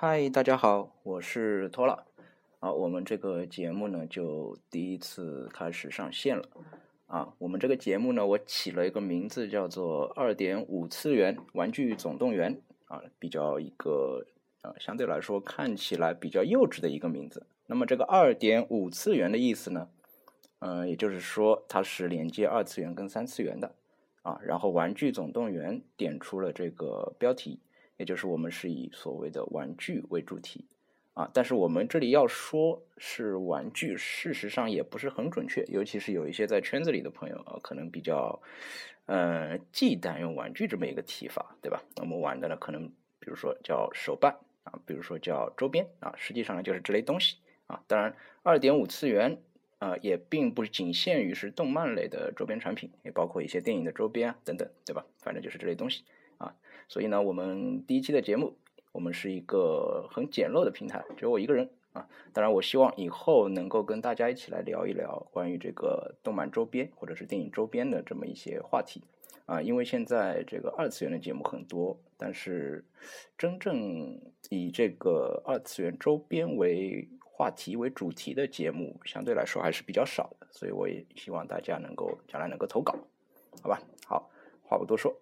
嗨，大家好，我是托拉。啊，我们这个节目呢，就第一次开始上线了。啊，我们这个节目呢，我起了一个名字，叫做《二点五次元玩具总动员》啊，比较一个啊，相对来说看起来比较幼稚的一个名字。那么这个二点五次元的意思呢，嗯，也就是说它是连接二次元跟三次元的啊。然后《玩具总动员》点出了这个标题，也就是我们是以所谓的玩具为主题。啊，但是我们这里要说是玩具，事实上也不是很准确，尤其是有一些在圈子里的朋友啊，可能比较，呃，忌惮用玩具这么一个提法，对吧？我们玩的呢，可能比如说叫手办啊，比如说叫周边啊，实际上呢就是这类东西啊。当然，二点五次元啊，也并不仅限于是动漫类的周边产品，也包括一些电影的周边啊等等，对吧？反正就是这类东西。所以呢，我们第一期的节目。我们是一个很简陋的平台，只有我一个人啊。当然，我希望以后能够跟大家一起来聊一聊关于这个动漫周边或者是电影周边的这么一些话题啊。因为现在这个二次元的节目很多，但是真正以这个二次元周边为话题为主题的节目相对来说还是比较少的，所以我也希望大家能够将来能够投稿，好吧？好，话不多说，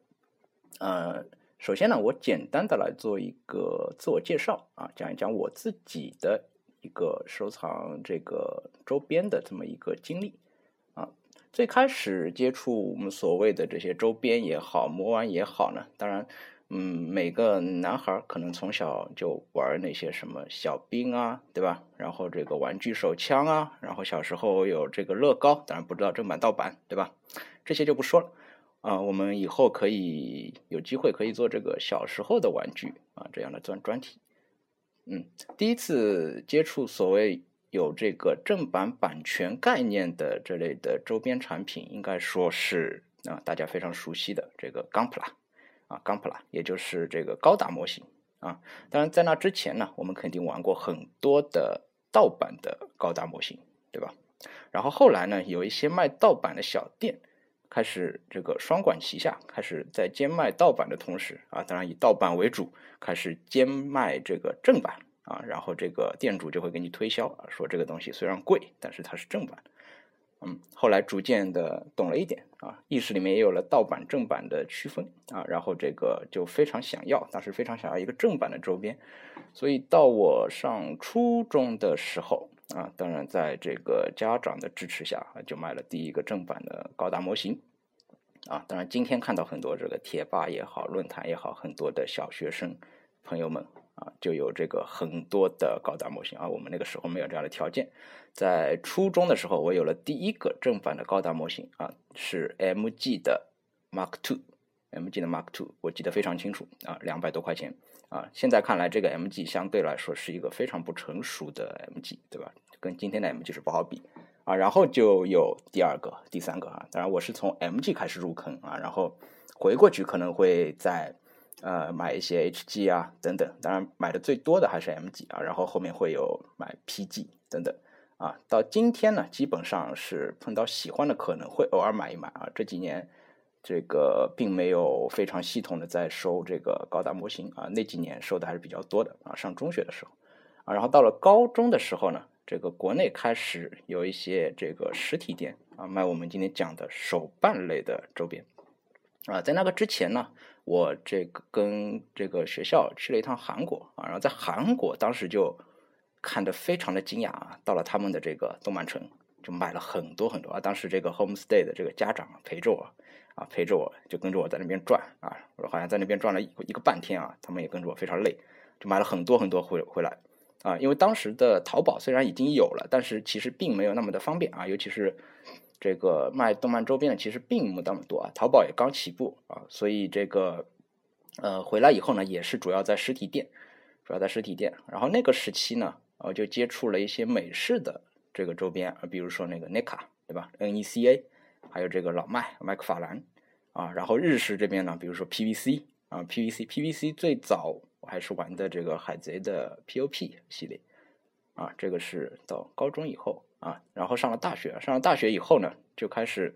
呃。首先呢，我简单的来做一个自我介绍啊，讲一讲我自己的一个收藏这个周边的这么一个经历啊。最开始接触我们所谓的这些周边也好，魔玩也好呢，当然，嗯，每个男孩可能从小就玩那些什么小兵啊，对吧？然后这个玩具手枪啊，然后小时候有这个乐高，当然不知道正版盗版，对吧？这些就不说了。啊，我们以后可以有机会可以做这个小时候的玩具啊这样的专专题。嗯，第一次接触所谓有这个正版版权概念的这类的周边产品，应该说是啊大家非常熟悉的这个钢普拉啊钢普拉，也就是这个高达模型啊。当然在那之前呢，我们肯定玩过很多的盗版的高达模型，对吧？然后后来呢，有一些卖盗版的小店。开始这个双管齐下，开始在兼卖盗版的同时啊，当然以盗版为主，开始兼卖这个正版啊，然后这个店主就会给你推销，说这个东西虽然贵，但是它是正版。嗯，后来逐渐的懂了一点啊，意识里面也有了盗版正版的区分啊，然后这个就非常想要，当时非常想要一个正版的周边，所以到我上初中的时候。啊，当然，在这个家长的支持下，就买了第一个正版的高达模型。啊，当然，今天看到很多这个贴吧也好，论坛也好，很多的小学生朋友们啊，就有这个很多的高达模型啊。我们那个时候没有这样的条件，在初中的时候，我有了第一个正版的高达模型啊，是 MG 的 Mark Two，MG 的 Mark Two，我记得非常清楚啊，两百多块钱。啊，现在看来，这个 MG 相对来说是一个非常不成熟的 MG，对吧？跟今天的 MG 是不好比啊。然后就有第二个、第三个啊。当然，我是从 MG 开始入坑啊，然后回过去可能会再呃买一些 HG 啊等等。当然，买的最多的还是 MG 啊。然后后面会有买 PG 等等啊。到今天呢，基本上是碰到喜欢的可能会偶尔买一买啊。这几年。这个并没有非常系统的在收这个高达模型啊，那几年收的还是比较多的啊。上中学的时候啊，然后到了高中的时候呢，这个国内开始有一些这个实体店啊卖我们今天讲的手办类的周边啊。在那个之前呢，我这个跟这个学校去了一趟韩国啊，然后在韩国当时就看得非常的惊讶啊，到了他们的这个动漫城就买了很多很多啊。当时这个 homestay 的这个家长陪着我。啊，陪着我就跟着我在那边转啊，我好像在那边转了一个半天啊，他们也跟着我非常累，就买了很多很多回回来啊。因为当时的淘宝虽然已经有了，但是其实并没有那么的方便啊，尤其是这个卖动漫周边的其实并没有那么多啊，淘宝也刚起步啊，所以这个呃回来以后呢，也是主要在实体店，主要在实体店。然后那个时期呢，我就接触了一些美式的这个周边啊，比如说那个 NECA 对吧，NECA。还有这个老麦麦克法兰啊，然后日式这边呢，比如说 PVC 啊，PVC，PVC 最早我还是玩的这个海贼的 POP 系列啊，这个是到高中以后啊，然后上了大学，上了大学以后呢，就开始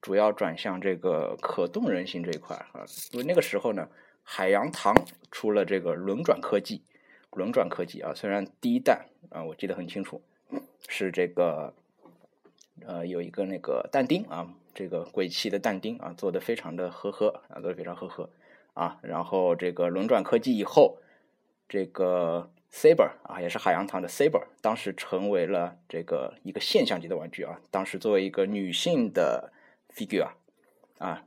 主要转向这个可动人形这一块啊，因为那个时候呢，海洋堂出了这个轮转科技，轮转科技啊，虽然第一代啊我记得很清楚，是这个呃有一个那个但丁啊，这个鬼泣的但丁啊做的非常的呵呵啊，做的非常呵呵啊，然后这个轮转科技以后，这个 Saber 啊也是海洋堂的 Saber，当时成为了这个一个现象级的玩具啊，当时作为一个女性的 figure 啊，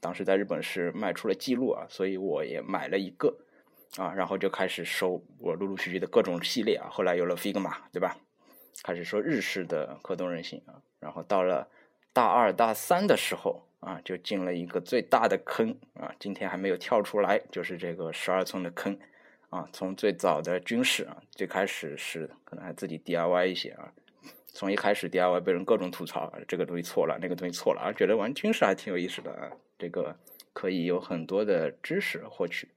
当时在日本是卖出了记录啊，所以我也买了一个。啊，然后就开始收我陆陆续续的各种系列啊，后来有了 Figma，对吧？开始说日式的可动人形啊，然后到了大二大三的时候啊，就进了一个最大的坑啊，今天还没有跳出来，就是这个十二寸的坑啊。从最早的军事啊，最开始是可能还自己 DIY 一些啊，从一开始 DIY 被人各种吐槽，这个东西错了，那个东西错了啊，觉得玩军事还挺有意思的啊，这个可以有很多的知识获取。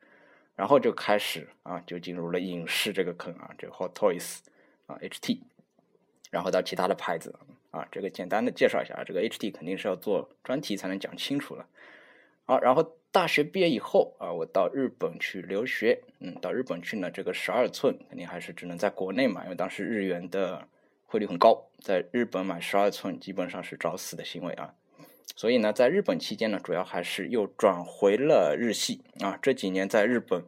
然后就开始啊，就进入了影视这个坑啊，这个 Hot Toys 啊，HT，然后到其他的牌子啊，这个简单的介绍一下啊，这个 HT 肯定是要做专题才能讲清楚了。好，然后大学毕业以后啊，我到日本去留学，嗯，到日本去呢，这个十二寸肯定还是只能在国内买，因为当时日元的汇率很高，在日本买十二寸基本上是找死的行为啊。所以呢，在日本期间呢，主要还是又转回了日系啊。这几年在日本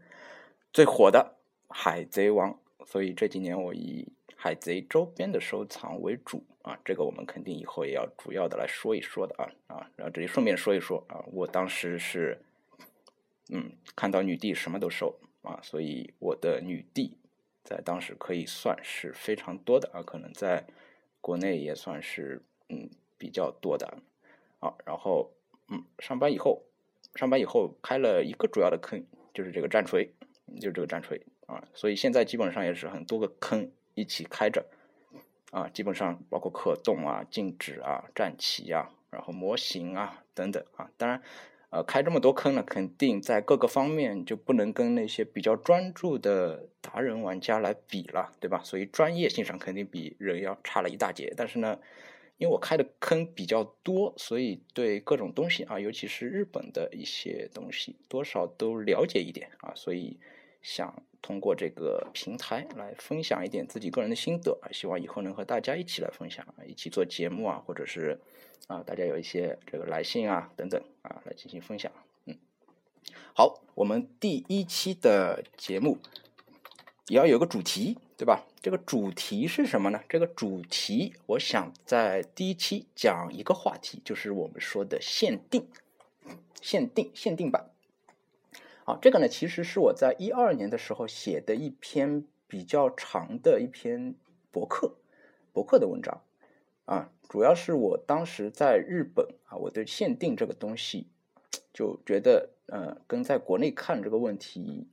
最火的《海贼王》，所以这几年我以海贼周边的收藏为主啊。这个我们肯定以后也要主要的来说一说的啊啊。然后这里顺便说一说啊，我当时是嗯看到女帝什么都收啊，所以我的女帝在当时可以算是非常多的啊，可能在国内也算是嗯比较多的。啊，然后，嗯，上班以后，上班以后开了一个主要的坑，就是这个战锤，就是这个战锤啊，所以现在基本上也是很多个坑一起开着，啊，基本上包括可动啊、静止啊、战旗啊，然后模型啊等等啊，当然，呃，开这么多坑呢，肯定在各个方面就不能跟那些比较专注的达人玩家来比了，对吧？所以专业性上肯定比人要差了一大截，但是呢。因为我开的坑比较多，所以对各种东西啊，尤其是日本的一些东西，多少都了解一点啊，所以想通过这个平台来分享一点自己个人的心得啊，希望以后能和大家一起来分享，一起做节目啊，或者是啊，大家有一些这个来信啊等等啊，来进行分享。嗯，好，我们第一期的节目也要有个主题。对吧？这个主题是什么呢？这个主题，我想在第一期讲一个话题，就是我们说的限定、限定、限定版。好，这个呢，其实是我在一二年的时候写的一篇比较长的一篇博客，博客的文章啊，主要是我当时在日本啊，我对限定这个东西就觉得，呃，跟在国内看这个问题。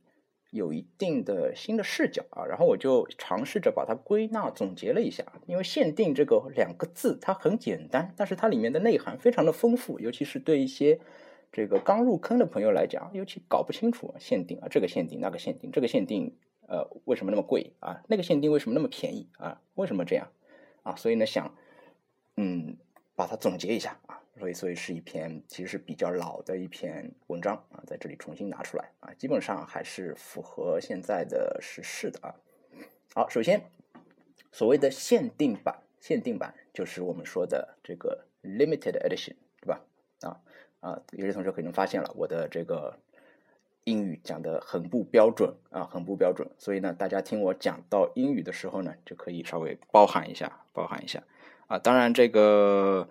有一定的新的视角啊，然后我就尝试着把它归纳总结了一下。因为限定这个两个字它很简单，但是它里面的内涵非常的丰富，尤其是对一些这个刚入坑的朋友来讲，尤其搞不清楚限定啊，这个限定那个限定，这个限定呃为什么那么贵啊？那个限定为什么那么便宜啊？为什么这样啊？所以呢，想嗯把它总结一下啊。所以，所以是一篇其实是比较老的一篇文章啊，在这里重新拿出来啊，基本上还是符合现在的时事的啊。好，首先所谓的限定版，限定版就是我们说的这个 limited edition，啊，有些同学可能发现了我的这个英语讲的很不标准啊，很不标准，所以呢，大家听我讲到英语的时候呢，就可以稍微包含一下，包含一下啊。当然这个。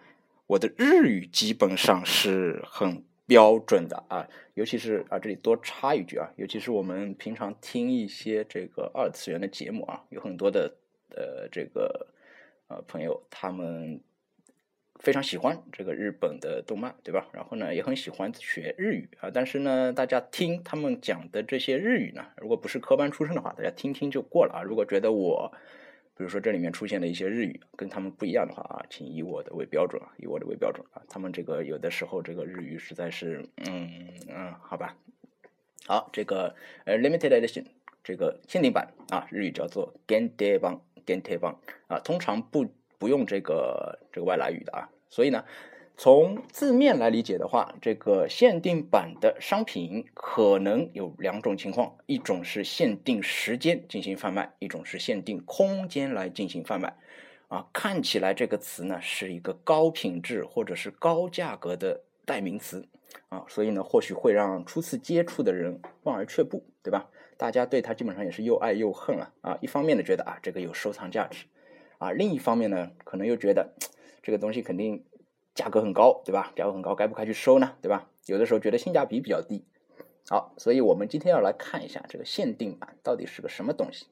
我的日语基本上是很标准的啊，尤其是啊，这里多插一句啊，尤其是我们平常听一些这个二次元的节目啊，有很多的呃这个呃朋友，他们非常喜欢这个日本的动漫，对吧？然后呢，也很喜欢学日语啊，但是呢，大家听他们讲的这些日语呢，如果不是科班出身的话，大家听听就过了啊。如果觉得我比如说这里面出现的一些日语跟他们不一样的话啊，请以我的为标准啊，以我的为标准啊。他们这个有的时候这个日语实在是，嗯嗯，好吧。好，这个呃 limited edition 这个限定版啊，日语叫做 gente 版，gente 版啊，通常不不用这个这个外来语的啊。所以呢，从字面来理解的话，这个限定版的商品可能有两种情况：一种是限定时间进行贩卖，一种是限定空间来进行贩卖。啊，看起来这个词呢是一个高品质或者是高价格的代名词啊，所以呢或许会让初次接触的人望而却步，对吧？大家对它基本上也是又爱又恨了啊。一方面呢觉得啊这个有收藏价值啊，另一方面呢可能又觉得这个东西肯定价格很高，对吧？价格很高，该不该去收呢？对吧？有的时候觉得性价比比较低。好，所以我们今天要来看一下这个限定版到底是个什么东西。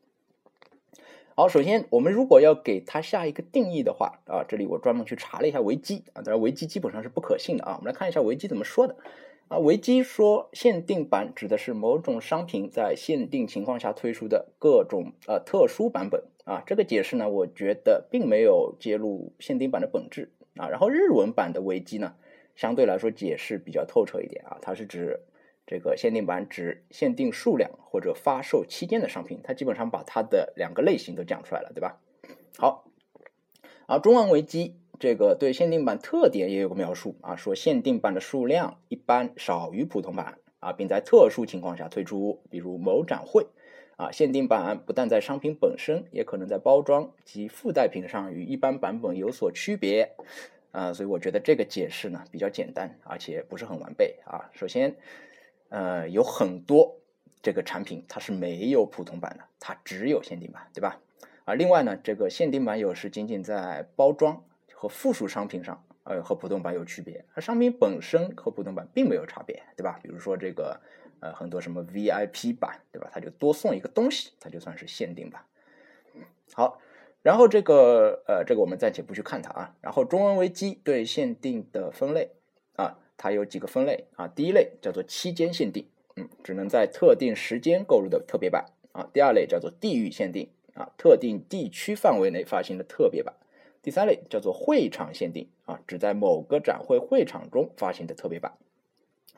好，首先我们如果要给它下一个定义的话啊，这里我专门去查了一下维基啊，当然维基基本上是不可信的啊。我们来看一下维基怎么说的啊。维基说，限定版指的是某种商品在限定情况下推出的各种呃特殊版本啊。这个解释呢，我觉得并没有揭露限定版的本质啊。然后日文版的维基呢，相对来说解释比较透彻一点啊，它是指。这个限定版指限定数量或者发售期间的商品，它基本上把它的两个类型都讲出来了，对吧？好，啊，中文维基这个对限定版特点也有个描述啊，说限定版的数量一般少于普通版啊，并在特殊情况下推出，比如某展会啊。限定版不但在商品本身，也可能在包装及附带品上与一般版本有所区别啊。所以我觉得这个解释呢比较简单，而且不是很完备啊。首先。呃，有很多这个产品它是没有普通版的，它只有限定版，对吧？啊，另外呢，这个限定版有时仅仅在包装和附属商品上，呃，和普通版有区别，而商品本身和普通版并没有差别，对吧？比如说这个呃，很多什么 VIP 版，对吧？它就多送一个东西，它就算是限定版。好，然后这个呃，这个我们暂且不去看它啊。然后中文维基对限定的分类啊。它有几个分类啊，第一类叫做期间限定，嗯，只能在特定时间购入的特别版啊。第二类叫做地域限定啊，特定地区范围内发行的特别版。第三类叫做会场限定啊，只在某个展会会场中发行的特别版。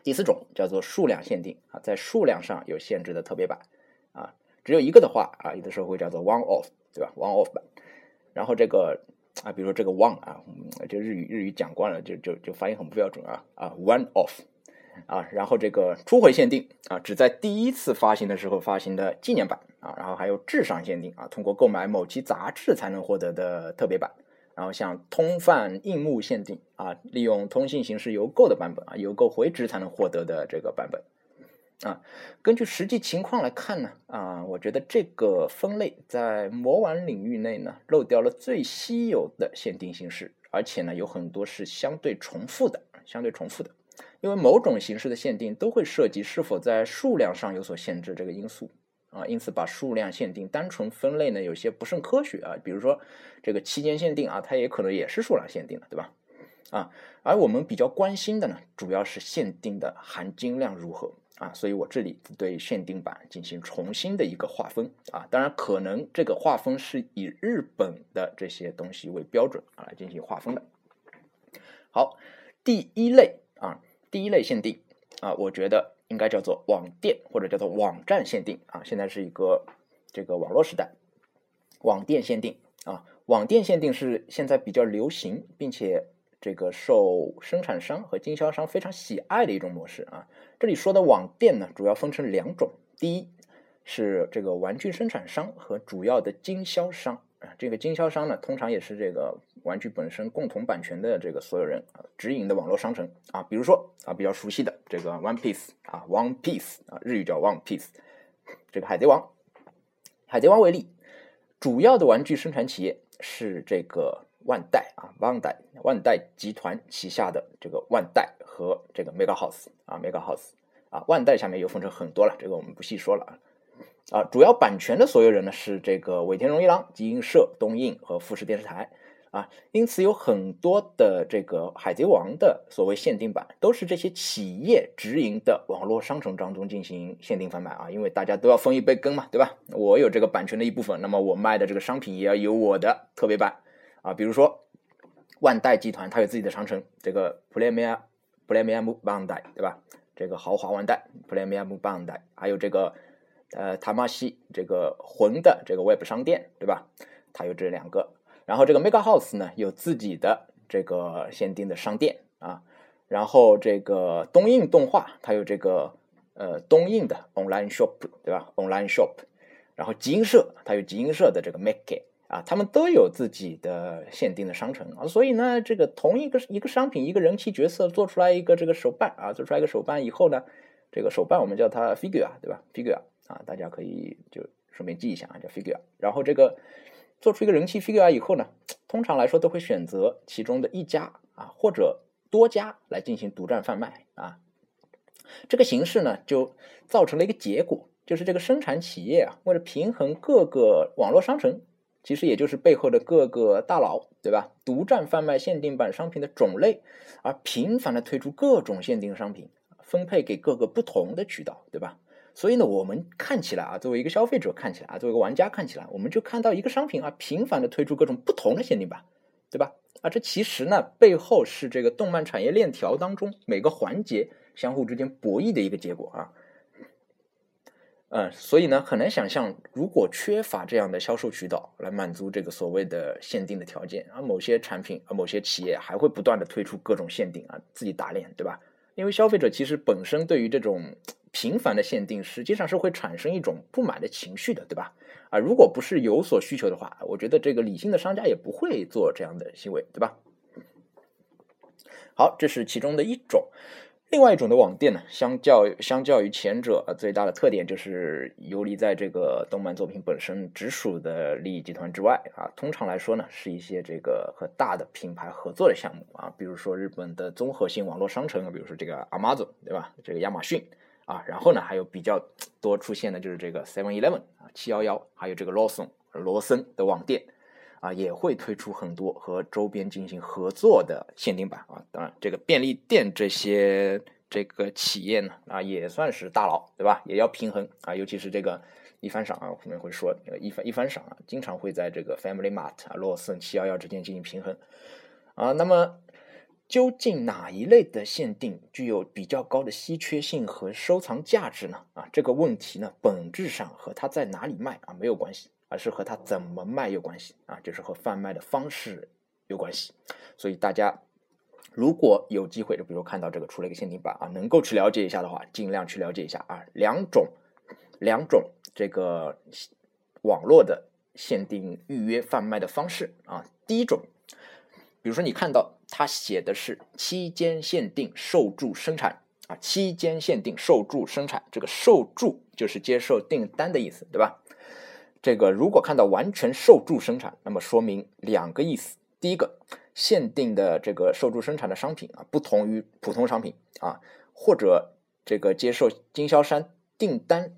第四种叫做数量限定啊，在数量上有限制的特别版啊，只有一个的话啊，有的时候会叫做 one off，对吧？one off 版。然后这个。啊，比如说这个 one 啊，就日语日语讲惯了，就就就发音很不标准啊啊 one off 啊，然后这个初回限定啊，只在第一次发行的时候发行的纪念版啊，然后还有至上限定啊，通过购买某期杂志才能获得的特别版，然后像通贩硬木限定啊，利用通信形式邮购的版本啊，邮购回执才能获得的这个版本。啊，根据实际情况来看呢，啊，我觉得这个分类在魔玩领域内呢，漏掉了最稀有的限定形式，而且呢，有很多是相对重复的，相对重复的，因为某种形式的限定都会涉及是否在数量上有所限制这个因素啊，因此把数量限定单纯分类呢，有些不甚科学啊，比如说这个期间限定啊，它也可能也是数量限定的，对吧？啊，而我们比较关心的呢，主要是限定的含金量如何。啊，所以我这里对限定版进行重新的一个划分啊，当然可能这个划分是以日本的这些东西为标准啊来进行划分的。好，第一类啊，第一类限定啊，我觉得应该叫做网店或者叫做网站限定啊，现在是一个这个网络时代，网店限定啊，网店限定是现在比较流行，并且。这个受生产商和经销商非常喜爱的一种模式啊，这里说的网店呢，主要分成两种，第一是这个玩具生产商和主要的经销商啊，这个经销商呢，通常也是这个玩具本身共同版权的这个所有人啊，直营的网络商城啊，比如说啊，比较熟悉的这个 One Piece 啊，One Piece 啊，日语叫 One Piece，这个海贼王，海贼王为例，主要的玩具生产企业是这个。万代啊，万代万代集团旗下的这个万代和这个 Mega House 啊，Mega House 啊，万代下面又分成很多了，这个我们不细说了啊。啊，主要版权的所有人呢是这个尾田荣一郎、集英社、东映和富士电视台啊，因此有很多的这个海贼王的所谓限定版都是这些企业直营的网络商城当中进行限定贩卖啊，因为大家都要分一杯羹嘛，对吧？我有这个版权的一部分，那么我卖的这个商品也要有我的特别版。啊，比如说万代集团，它有自己的商城，这个 Premium Premium Bandai，对吧？这个豪华万代 Premium Bandai，还有这个呃塔玛西这个魂的这个 Web 商店，对吧？它有这两个。然后这个 Mega House 呢，有自己的这个限定的商店啊，然后这个东映动画它有这个呃东映的 online shop 对吧？online shop，然后集英社它有集英社的这个 make 啊，他们都有自己的限定的商城啊，所以呢，这个同一个一个商品一个人气角色做出来一个这个手办啊，做出来一个手办以后呢，这个手办我们叫它 figure 对吧？figure 啊，大家可以就顺便记一下啊，叫 figure，然后这个。做出一个人气 figure 以后呢，通常来说都会选择其中的一家啊或者多家来进行独占贩卖啊。这个形式呢，就造成了一个结果，就是这个生产企业啊，为了平衡各个网络商城，其实也就是背后的各个大佬，对吧？独占贩卖限定版商品的种类，而频繁的推出各种限定商品，分配给各个不同的渠道，对吧？所以呢，我们看起来啊，作为一个消费者看起来啊，作为一个玩家看起来，我们就看到一个商品啊，频繁的推出各种不同的限定版，对吧？啊，这其实呢，背后是这个动漫产业链条当中每个环节相互之间博弈的一个结果啊。嗯，所以呢，很难想象，如果缺乏这样的销售渠道来满足这个所谓的限定的条件啊，某些产品啊，某些企业还会不断的推出各种限定啊，自己打脸，对吧？因为消费者其实本身对于这种。频繁的限定实际上是会产生一种不满的情绪的，对吧？啊，如果不是有所需求的话，我觉得这个理性的商家也不会做这样的行为，对吧？好，这是其中的一种。另外一种的网店呢，相较相较于前者，呃，最大的特点就是游离在这个动漫作品本身直属的利益集团之外啊。通常来说呢，是一些这个和大的品牌合作的项目啊，比如说日本的综合性网络商城，比如说这个 Amazon，对吧？这个亚马逊。啊，然后呢，还有比较多出现的就是这个 Seven Eleven 啊，七幺幺，还有这个罗森罗森的网店啊，也会推出很多和周边进行合作的限定版啊。当然，这个便利店这些这个企业呢，啊，也算是大佬，对吧？也要平衡啊，尤其是这个一番赏啊，后面会说，一番一番赏啊，经常会在这个 Family Mart 啊、罗森、七幺幺之间进行平衡啊。那么。究竟哪一类的限定具有比较高的稀缺性和收藏价值呢？啊，这个问题呢，本质上和它在哪里卖啊没有关系，而是和它怎么卖有关系啊，就是和贩卖的方式有关系。所以大家如果有机会，就比如看到这个出了一个限定版啊，能够去了解一下的话，尽量去了解一下啊。两种两种这个网络的限定预约贩卖的方式啊，第一种。比如说，你看到它写的是期间限定受注生产啊，期间限定受注生产，这个受注就是接受订单的意思，对吧？这个如果看到完全受注生产，那么说明两个意思：第一个，限定的这个受注生产的商品啊，不同于普通商品啊，或者这个接受经销商订单，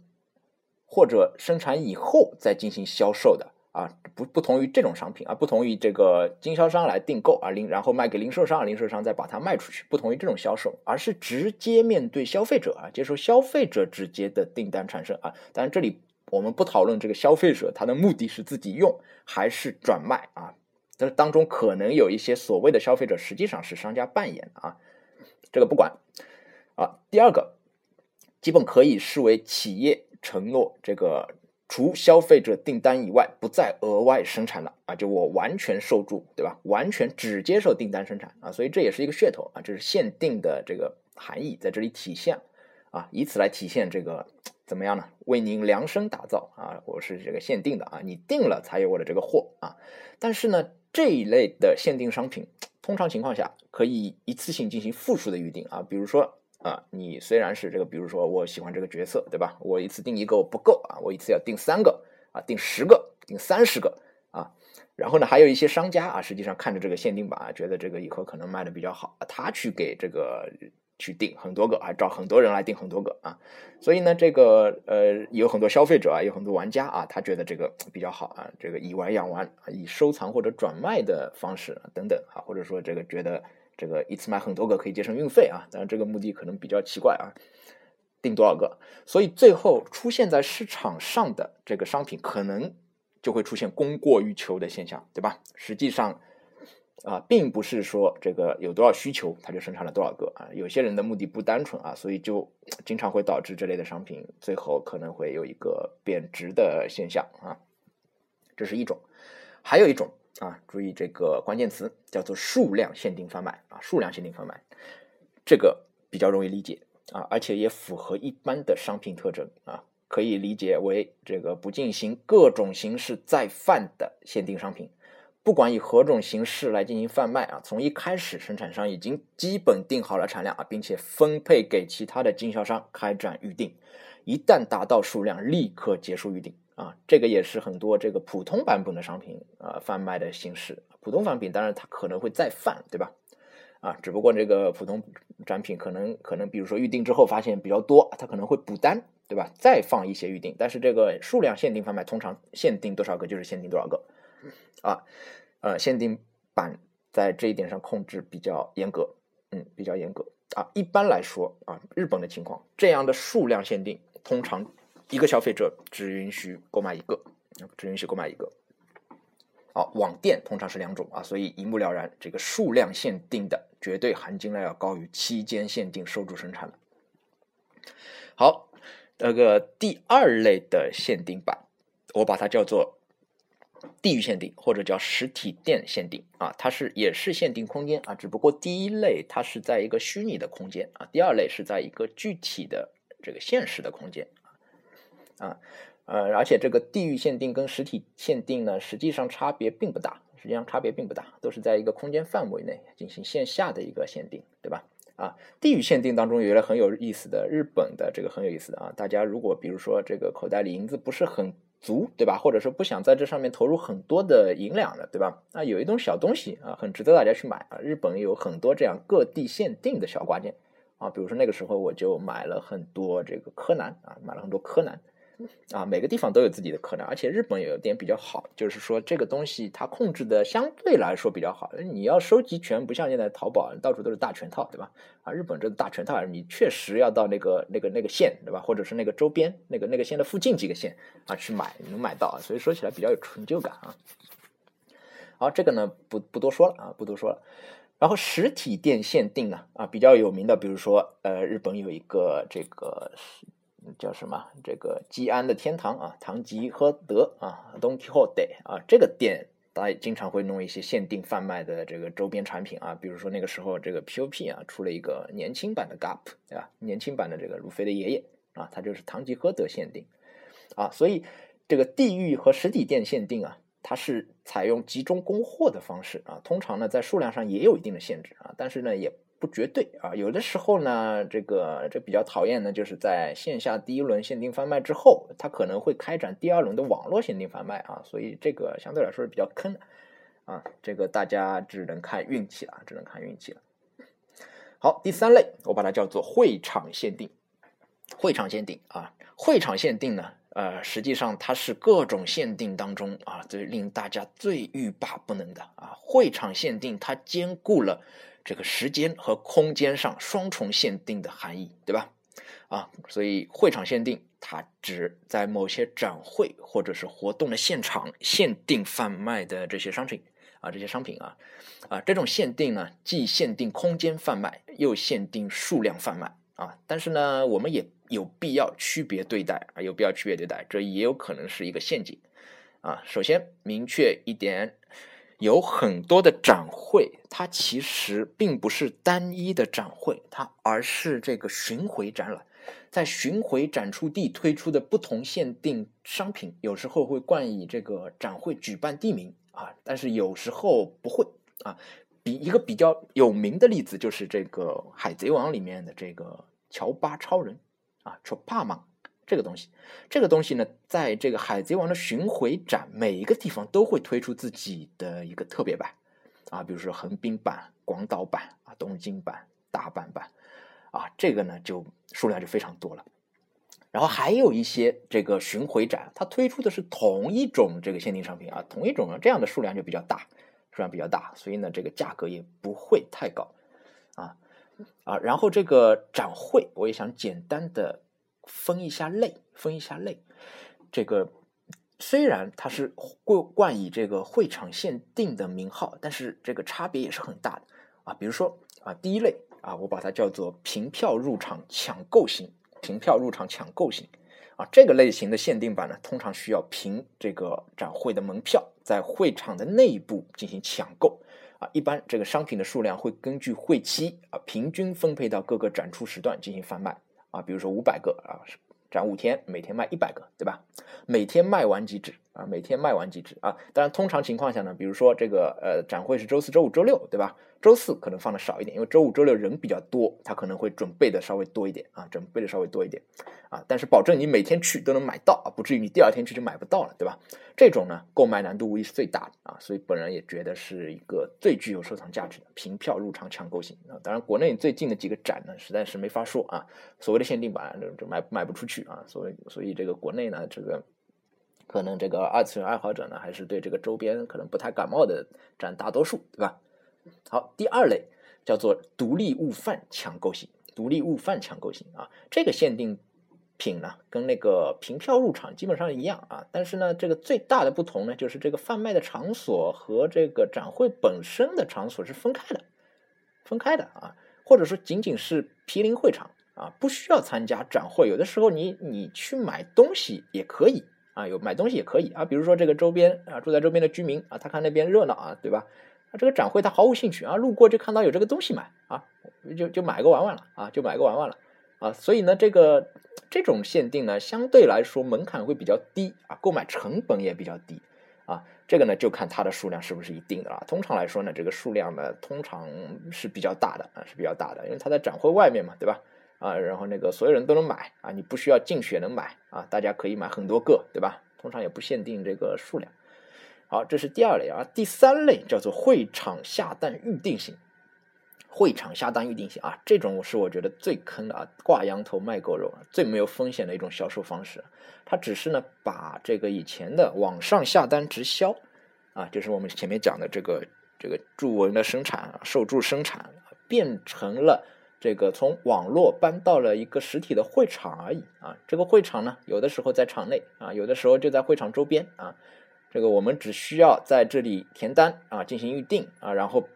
或者生产以后再进行销售的。啊，不不同于这种商品啊，不同于这个经销商来订购啊，零然后卖给零售商，零售商再把它卖出去，不同于这种销售，而是直接面对消费者啊，接受消费者直接的订单产生啊。当然，这里我们不讨论这个消费者他的目的是自己用还是转卖啊，这当中可能有一些所谓的消费者实际上是商家扮演的啊，这个不管啊。第二个，基本可以视为企业承诺这个。除消费者订单以外，不再额外生产了啊！就我完全受注，对吧？完全只接受订单生产啊！所以这也是一个噱头啊！这是限定的这个含义在这里体现啊，以此来体现这个怎么样呢？为您量身打造啊！我是这个限定的啊，你定了才有我的这个货啊！但是呢，这一类的限定商品，通常情况下可以一次性进行复数的预定啊，比如说。啊，你虽然是这个，比如说我喜欢这个角色，对吧？我一次定一个不够啊，我一次要定三个啊，定十个，定三十个啊。然后呢，还有一些商家啊，实际上看着这个限定版啊，觉得这个以后可能卖的比较好，他去给这个去定很多个，还找很多人来定很多个啊。所以呢，这个呃，有很多消费者啊，有很多玩家啊，他觉得这个比较好啊，这个以玩养玩，以收藏或者转卖的方式等等啊，或者说这个觉得。这个一次买很多个可以节省运费啊，当然这个目的可能比较奇怪啊，订多少个，所以最后出现在市场上的这个商品可能就会出现供过于求的现象，对吧？实际上啊，并不是说这个有多少需求它就生产了多少个啊，有些人的目的不单纯啊，所以就经常会导致这类的商品最后可能会有一个贬值的现象啊，这是一种，还有一种啊，注意这个关键词叫做数量限定贩卖啊，数量限定贩卖，这个比较容易理解啊，而且也符合一般的商品特征啊，可以理解为这个不进行各种形式再贩的限定商品。不管以何种形式来进行贩卖啊，从一开始生产商已经基本定好了产量啊，并且分配给其他的经销商开展预定，一旦达到数量，立刻结束预定啊。这个也是很多这个普通版本的商品啊贩卖的形式。普通商品当然它可能会再贩，对吧？啊，只不过这个普通展品可能可能比如说预定之后发现比较多，它可能会补单，对吧？再放一些预定，但是这个数量限定贩卖通常限定多少个就是限定多少个。啊，呃，限定版在这一点上控制比较严格，嗯，比较严格啊。一般来说啊，日本的情况，这样的数量限定，通常一个消费者只允许购买一个，只允许购买一个。好，网店通常是两种啊，所以一目了然，这个数量限定的绝对含金量要高于期间限定收住生产的。好，那个第二类的限定版，我把它叫做。地域限定或者叫实体店限定啊，它是也是限定空间啊，只不过第一类它是在一个虚拟的空间啊，第二类是在一个具体的这个现实的空间啊，呃，而且这个地域限定跟实体限定呢，实际上差别并不大，实际上差别并不大，都是在一个空间范围内进行线下的一个限定，对吧？啊，地域限定当中有一个很有意思的日本的这个很有意思的啊，大家如果比如说这个口袋里银子不是很。足对吧？或者说不想在这上面投入很多的银两的，对吧？那有一种小东西啊，很值得大家去买啊。日本有很多这样各地限定的小挂件啊，比如说那个时候我就买了很多这个柯南啊，买了很多柯南。啊，每个地方都有自己的客栈，而且日本有一点比较好，就是说这个东西它控制的相对来说比较好。你要收集全，不像现在淘宝到处都是大全套，对吧？啊，日本这个大全套，你确实要到那个那个那个县，对吧？或者是那个周边那个那个县的附近几个县啊去买，能买到，所以说起来比较有成就感啊。好，这个呢不不多说了啊，不多说了。然后实体店限定呢啊比较有名的，比如说呃日本有一个这个。叫什么？这个吉安的天堂啊，唐吉诃德啊，Don Quixote 啊，这个店大家经常会弄一些限定贩卖的这个周边产品啊，比如说那个时候这个 POP 啊出了一个年轻版的 Gap，对吧？年轻版的这个路飞的爷爷啊，它就是唐吉诃德限定啊，所以这个地域和实体店限定啊，它是采用集中供货的方式啊，通常呢在数量上也有一定的限制啊，但是呢也。不绝对啊，有的时候呢，这个这比较讨厌呢，就是在线下第一轮限定贩卖之后，它可能会开展第二轮的网络限定贩卖啊，所以这个相对来说是比较坑的啊，这个大家只能看运气了，只能看运气了。好，第三类我把它叫做会场限定，会场限定啊，会场限定呢，呃，实际上它是各种限定当中啊最令大家最欲罢不能的啊，会场限定它兼顾了。这个时间和空间上双重限定的含义，对吧？啊，所以会场限定它指在某些展会或者是活动的现场限定贩卖的这些商品啊，这些商品啊，啊，这种限定呢，既限定空间贩卖，又限定数量贩卖啊。但是呢，我们也有必要区别对待啊，有必要区别对待，这也有可能是一个陷阱啊。首先明确一点。有很多的展会，它其实并不是单一的展会，它而是这个巡回展览，在巡回展出地推出的不同限定商品，有时候会冠以这个展会举办地名啊，但是有时候不会啊。比一个比较有名的例子就是这个《海贼王》里面的这个乔巴超人啊，乔巴嘛。这个东西，这个东西呢，在这个海贼王的巡回展，每一个地方都会推出自己的一个特别版，啊，比如说横滨版、广岛版、啊东京版、大阪版，啊，这个呢就数量就非常多了。然后还有一些这个巡回展，它推出的是同一种这个限定商品啊，同一种这样的数量就比较大，数量比较大，所以呢这个价格也不会太高，啊啊，然后这个展会我也想简单的。分一下类，分一下类，这个虽然它是冠冠以这个会场限定的名号，但是这个差别也是很大的啊。比如说啊，第一类啊，我把它叫做凭票入场抢购型，凭票入场抢购型啊，这个类型的限定版呢，通常需要凭这个展会的门票，在会场的内部进行抢购。啊，一般这个商品的数量会根据会期啊，平均分配到各个展出时段进行贩卖。啊，比如说五百个啊，是展五天，每天卖一百个，对吧？每天卖完即止啊，每天卖完即止啊。当然，通常情况下呢，比如说这个呃，展会是周四周五周六，对吧？周四可能放的少一点，因为周五周六人比较多，他可能会准备的稍微多一点啊，准备的稍微多一点啊。但是保证你每天去都能买到啊，不至于你第二天去就买不到了，对吧？这种呢，购买难度无疑是最大的啊，所以本人也觉得是一个最具有收藏价值的凭票入场抢购型啊。当然，国内最近的几个展呢，实在是没法说啊，所谓的限定版这这卖卖不出去啊，所以所以这个国内呢，这个可能这个二次元爱好者呢，还是对这个周边可能不太感冒的占大多数，对吧？好，第二类叫做独立物贩抢购型，独立物贩抢购型啊，这个限定品呢，跟那个凭票入场基本上一样啊，但是呢，这个最大的不同呢，就是这个贩卖的场所和这个展会本身的场所是分开的，分开的啊，或者说仅仅是毗邻会场啊，不需要参加展会，有的时候你你去买东西也可以啊，有买东西也可以啊，比如说这个周边啊，住在周边的居民啊，他看那边热闹啊，对吧？啊，这个展会他毫无兴趣啊，路过就看到有这个东西买啊，就就买个玩玩了啊，就买个玩玩了啊，所以呢，这个这种限定呢，相对来说门槛会比较低啊，购买成本也比较低啊，这个呢就看它的数量是不是一定的了。通常来说呢，这个数量呢通常是比较大的啊，是比较大的，因为它在展会外面嘛，对吧？啊，然后那个所有人都能买啊，你不需要竞选能买啊，大家可以买很多个，对吧？通常也不限定这个数量。好，这是第二类啊，第三类叫做会场下单预定型。会场下单预定型啊，这种是我觉得最坑的啊，挂羊头卖狗肉，最没有风险的一种销售方式。它只是呢，把这个以前的网上下单直销啊，就是我们前面讲的这个这个注文的生产、受助生产，变成了这个从网络搬到了一个实体的会场而已啊。这个会场呢，有的时候在场内啊，有的时候就在会场周边啊。这个我们只需要在这里填单啊，进行预定啊，然后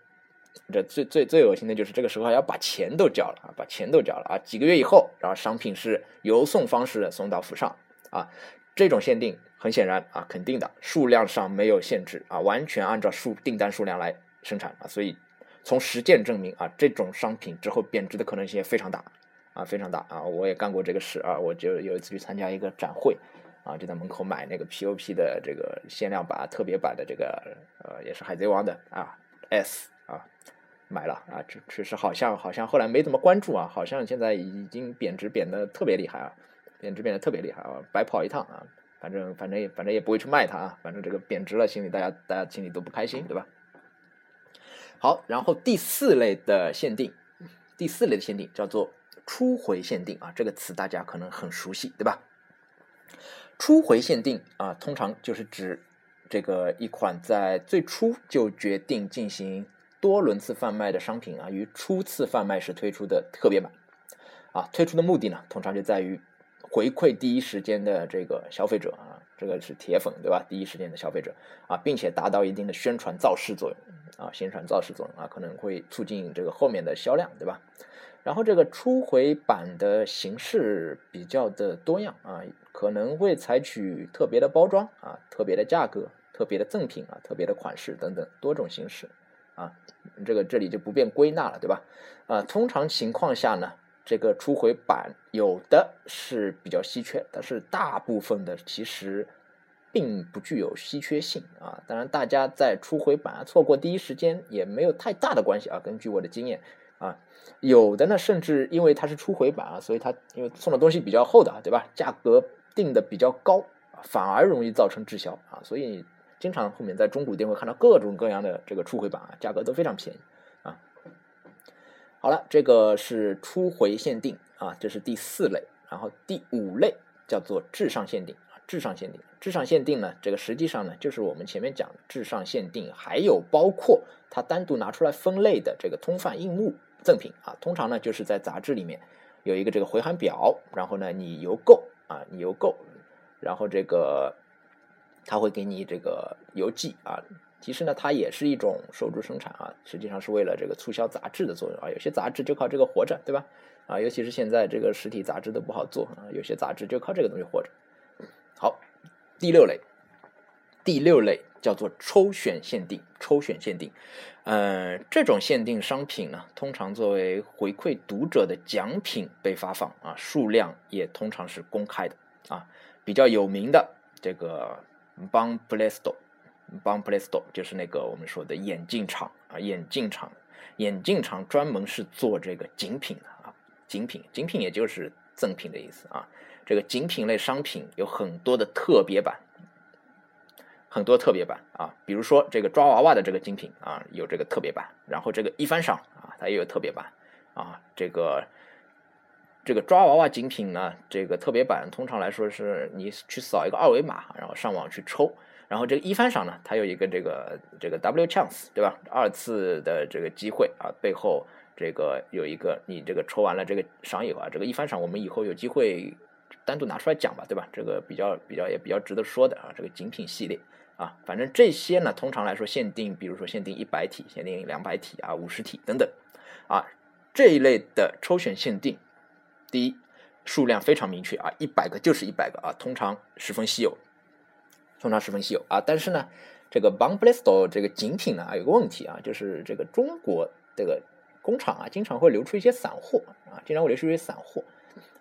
这最最最恶心的就是这个时候还要把钱都交了啊，把钱都交了啊，几个月以后，然后商品是邮送方式送到府上啊，这种限定很显然啊，肯定的数量上没有限制啊，完全按照数订单数量来生产啊，所以从实践证明啊，这种商品之后贬值的可能性非常大啊，非常大啊，我也干过这个事啊，我就有一次去参加一个展会。啊，就在门口买那个 POP 的这个限量版、特别版的这个，呃，也是海贼王的啊 S 啊，买了啊，这确实好像好像后来没怎么关注啊，好像现在已经贬值贬的特别厉害啊，贬值贬的特别厉害啊，白跑一趟啊，反正反正也反正也不会去卖它啊，反正这个贬值了，心里大家大家心里都不开心，对吧？好，然后第四类的限定，第四类的限定叫做初回限定啊，这个词大家可能很熟悉，对吧？初回限定啊，通常就是指这个一款在最初就决定进行多轮次贩卖的商品啊，于初次贩卖时推出的特别版啊。推出的目的呢，通常就在于回馈第一时间的这个消费者啊，这个是铁粉对吧？第一时间的消费者啊，并且达到一定的宣传造势作用啊，宣传造势作用啊，可能会促进这个后面的销量，对吧？然后这个初回版的形式比较的多样啊。可能会采取特别的包装啊，特别的价格，特别的赠品啊，特别的款式等等多种形式啊，这个这里就不便归纳了，对吧？啊，通常情况下呢，这个初回版有的是比较稀缺，但是大部分的其实并不具有稀缺性啊。当然，大家在初回版啊错过第一时间也没有太大的关系啊。根据我的经验啊，有的呢，甚至因为它是初回版啊，所以它因为送的东西比较厚的，对吧？价格。定的比较高，反而容易造成滞销啊，所以经常后面在中古店会看到各种各样的这个初回版啊，价格都非常便宜啊。好了，这个是初回限定啊，这是第四类，然后第五类叫做至上限定啊，至上限定，至上限定呢，这个实际上呢就是我们前面讲的至上限定，还有包括它单独拿出来分类的这个通贩印物赠品啊，通常呢就是在杂志里面有一个这个回函表，然后呢你邮购。啊，你邮购，然后这个他会给你这个邮寄啊。其实呢，它也是一种收入生产啊，实际上是为了这个促销杂志的作用啊。有些杂志就靠这个活着，对吧？啊，尤其是现在这个实体杂志都不好做啊，有些杂志就靠这个东西活着。好，第六类，第六类叫做抽选限定，抽选限定，呃，这种限定商品呢，通常作为回馈读者的奖品被发放啊，数量也通常是公开的啊，比较有名的这个邦 Play Store。邦 Play Store 就是那个我们说的眼镜厂啊，眼镜厂，眼镜厂专门是做这个精品的啊，精品，精品也就是赠品的意思啊。这个精品类商品有很多的特别版，很多特别版啊，比如说这个抓娃娃的这个精品啊，有这个特别版，然后这个一番赏啊，它也有特别版啊，这个这个抓娃娃精品呢，这个特别版通常来说是你去扫一个二维码，然后上网去抽。然后这个一番赏呢，它有一个这个这个 W chance，对吧？二次的这个机会啊，背后这个有一个你这个抽完了这个赏以后啊，这个一番赏我们以后有机会单独拿出来讲吧，对吧？这个比较比较也比较值得说的啊，这个精品系列啊，反正这些呢，通常来说限定，比如说限定一百体、限定两百体啊、五十体等等啊，这一类的抽选限定，第一数量非常明确啊，一百个就是一百个啊，通常十分稀有。通常十分稀有啊，但是呢，这个 b a n g l a s t o 这个精品呢，有个问题啊，就是这个中国这个工厂啊，经常会流出一些散货啊，经常会流出一些散货，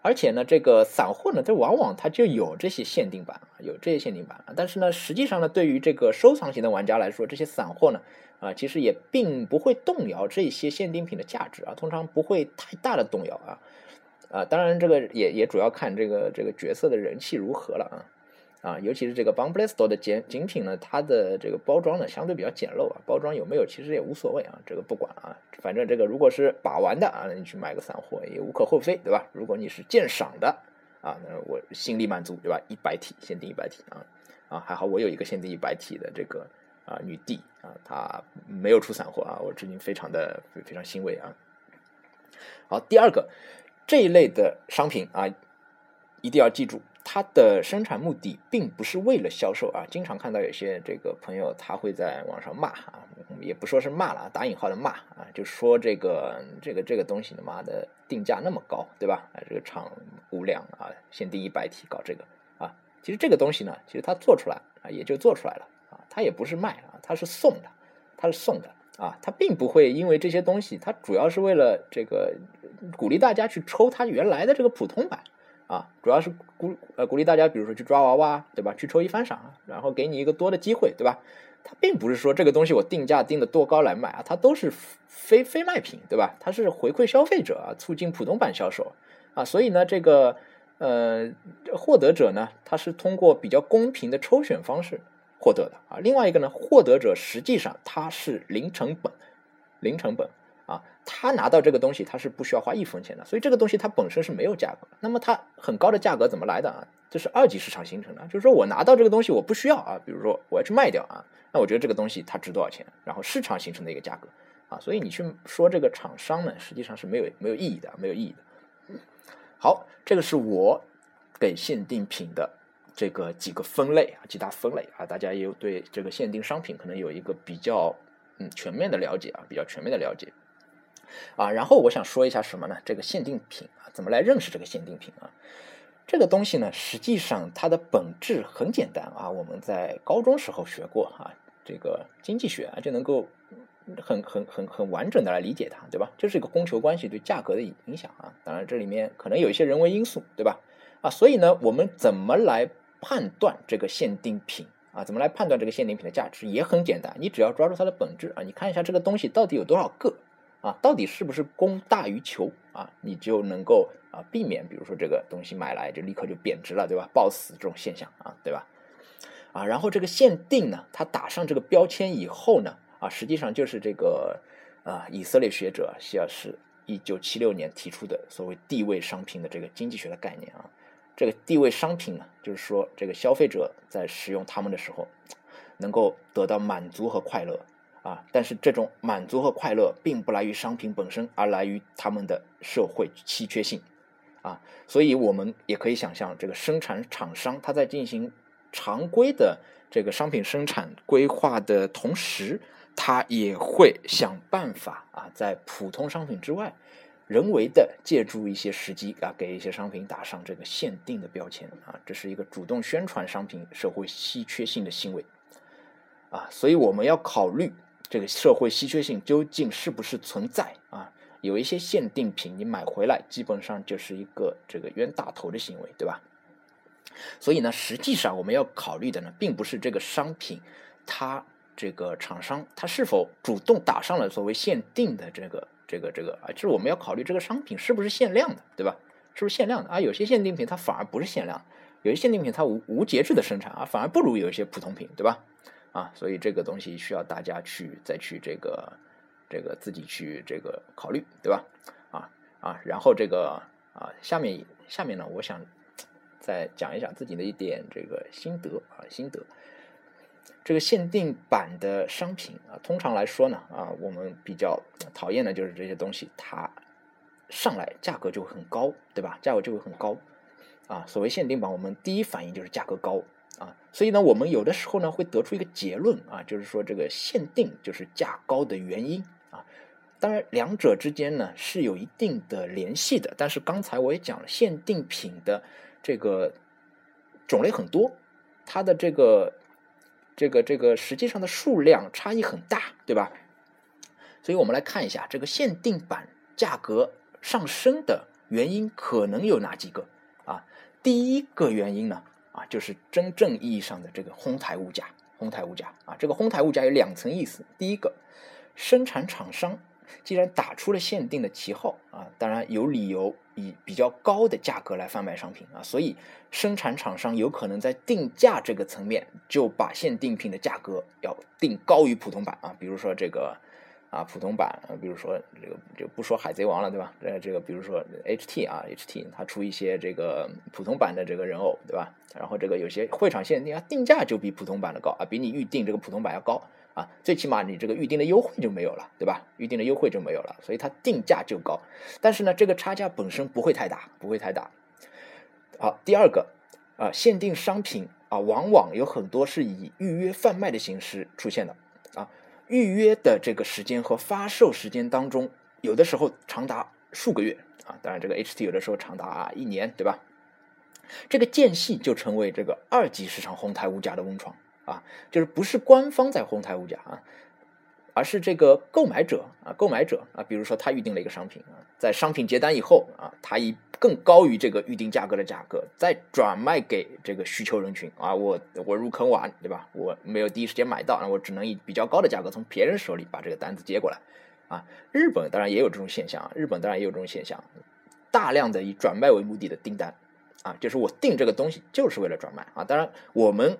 而且呢，这个散货呢，它往往它就有这些限定版，有这些限定版啊，但是呢，实际上呢，对于这个收藏型的玩家来说，这些散货呢，啊，其实也并不会动摇这些限定品的价值啊，通常不会太大的动摇啊，啊，当然这个也也主要看这个这个角色的人气如何了啊。啊，尤其是这个 b a n g l a s t o 的简精品呢，它的这个包装呢相对比较简陋啊，包装有没有其实也无所谓啊，这个不管啊，反正这个如果是把玩的啊，你去买个散货也无可厚非，对吧？如果你是鉴赏的啊，那我心里满足，对吧？一百体限定一百体啊啊，还好我有一个限定一百体的这个啊女帝啊，她没有出散货啊，我至今非常的非常欣慰啊。好，第二个这一类的商品啊，一定要记住。它的生产目的并不是为了销售啊，经常看到有些这个朋友他会在网上骂啊，也不说是骂了，打引号的骂啊，就说这个这个这个东西他妈的定价那么高，对吧？啊，这个厂无良啊，限定一百体搞这个啊，其实这个东西呢，其实它做出来啊，也就做出来了啊，它也不是卖啊，它是送的，它是送的啊，它并不会因为这些东西，它主要是为了这个鼓励大家去抽它原来的这个普通版。啊，主要是鼓呃鼓励大家，比如说去抓娃娃，对吧？去抽一番赏，然后给你一个多的机会，对吧？它并不是说这个东西我定价定的多高来卖啊，它都是非非卖品，对吧？它是回馈消费者啊，促进普通版销售啊，所以呢，这个呃获得者呢，他是通过比较公平的抽选方式获得的啊。另外一个呢，获得者实际上他是零成本，零成本。啊，他拿到这个东西，他是不需要花一分钱的，所以这个东西它本身是没有价格。那么它很高的价格怎么来的啊？这是二级市场形成的，就是说我拿到这个东西我不需要啊，比如说我要去卖掉啊，那我觉得这个东西它值多少钱，然后市场形成的一个价格啊，所以你去说这个厂商呢，实际上是没有没有意义的，没有意义的。好，这个是我给限定品的这个几个分类啊，几大分类啊，大家也有对这个限定商品可能有一个比较嗯全面的了解啊，比较全面的了解。啊，然后我想说一下什么呢？这个限定品啊，怎么来认识这个限定品啊？这个东西呢，实际上它的本质很简单啊，我们在高中时候学过啊，这个经济学啊，就能够很很很很完整的来理解它，对吧？就是一个供求关系对价格的影响啊。当然这里面可能有一些人为因素，对吧？啊，所以呢，我们怎么来判断这个限定品啊？怎么来判断这个限定品的价值也很简单，你只要抓住它的本质啊，你看一下这个东西到底有多少个。啊，到底是不是供大于求啊？你就能够啊避免，比如说这个东西买来就立刻就贬值了，对吧？暴死这种现象啊，对吧？啊，然后这个限定呢，它打上这个标签以后呢，啊，实际上就是这个啊以色列学者希尔斯一九七六年提出的所谓地位商品的这个经济学的概念啊。这个地位商品呢，就是说这个消费者在使用它们的时候，能够得到满足和快乐。啊，但是这种满足和快乐并不来于商品本身，而来于他们的社会稀缺性，啊，所以我们也可以想象，这个生产厂商他在进行常规的这个商品生产规划的同时，他也会想办法啊，在普通商品之外，人为的借助一些时机啊，给一些商品打上这个限定的标签啊，这是一个主动宣传商品社会稀缺性的行为。啊，所以我们要考虑这个社会稀缺性究竟是不是存在啊？有一些限定品你买回来，基本上就是一个这个冤大头的行为，对吧？所以呢，实际上我们要考虑的呢，并不是这个商品它这个厂商它是否主动打上了所谓限定的这个。这个这个啊，就是我们要考虑这个商品是不是限量的，对吧？是不是限量的啊？有些限定品它反而不是限量，有些限定品它无无节制的生产啊，反而不如有一些普通品，对吧？啊，所以这个东西需要大家去再去这个这个自己去这个考虑，对吧？啊啊，然后这个啊，下面下面呢，我想再讲一讲自己的一点这个心得啊心得。这个限定版的商品啊，通常来说呢，啊，我们比较讨厌的就是这些东西，它上来价格就会很高，对吧？价格就会很高，啊，所谓限定版，我们第一反应就是价格高，啊，所以呢，我们有的时候呢会得出一个结论啊，就是说这个限定就是价高的原因啊。当然，两者之间呢是有一定的联系的，但是刚才我也讲了，限定品的这个种类很多，它的这个。这个这个实际上的数量差异很大，对吧？所以我们来看一下这个限定版价格上升的原因可能有哪几个啊？第一个原因呢啊，就是真正意义上的这个哄抬物价，哄抬物价啊。这个哄抬物价有两层意思，第一个，生产厂商。既然打出了限定的旗号啊，当然有理由以比较高的价格来贩卖商品啊，所以生产厂商有可能在定价这个层面就把限定品的价格要定高于普通版啊，比如说这个啊普通版，比如说这个就不说海贼王了对吧？呃，这个比如说 HT 啊 HT，它出一些这个普通版的这个人偶对吧？然后这个有些会场限定啊，定价就比普通版的高啊，比你预定这个普通版要高。啊，最起码你这个预定的优惠就没有了，对吧？预定的优惠就没有了，所以它定价就高。但是呢，这个差价本身不会太大，不会太大。好，第二个啊，限定商品啊，往往有很多是以预约贩卖的形式出现的啊。预约的这个时间和发售时间当中，有的时候长达数个月啊，当然这个 HT 有的时候长达一年，对吧？这个间隙就成为这个二级市场哄抬物价的温床。啊，就是不是官方在哄抬物价啊，而是这个购买者啊，购买者啊，比如说他预定了一个商品啊，在商品结单以后啊，他以更高于这个预定价格的价格再转卖给这个需求人群啊，我我入坑晚对吧？我没有第一时间买到，那我只能以比较高的价格从别人手里把这个单子接过来啊。日本当然也有这种现象啊，日本当然也有这种现象，大量的以转卖为目的的订单啊，就是我订这个东西就是为了转卖啊。当然我们。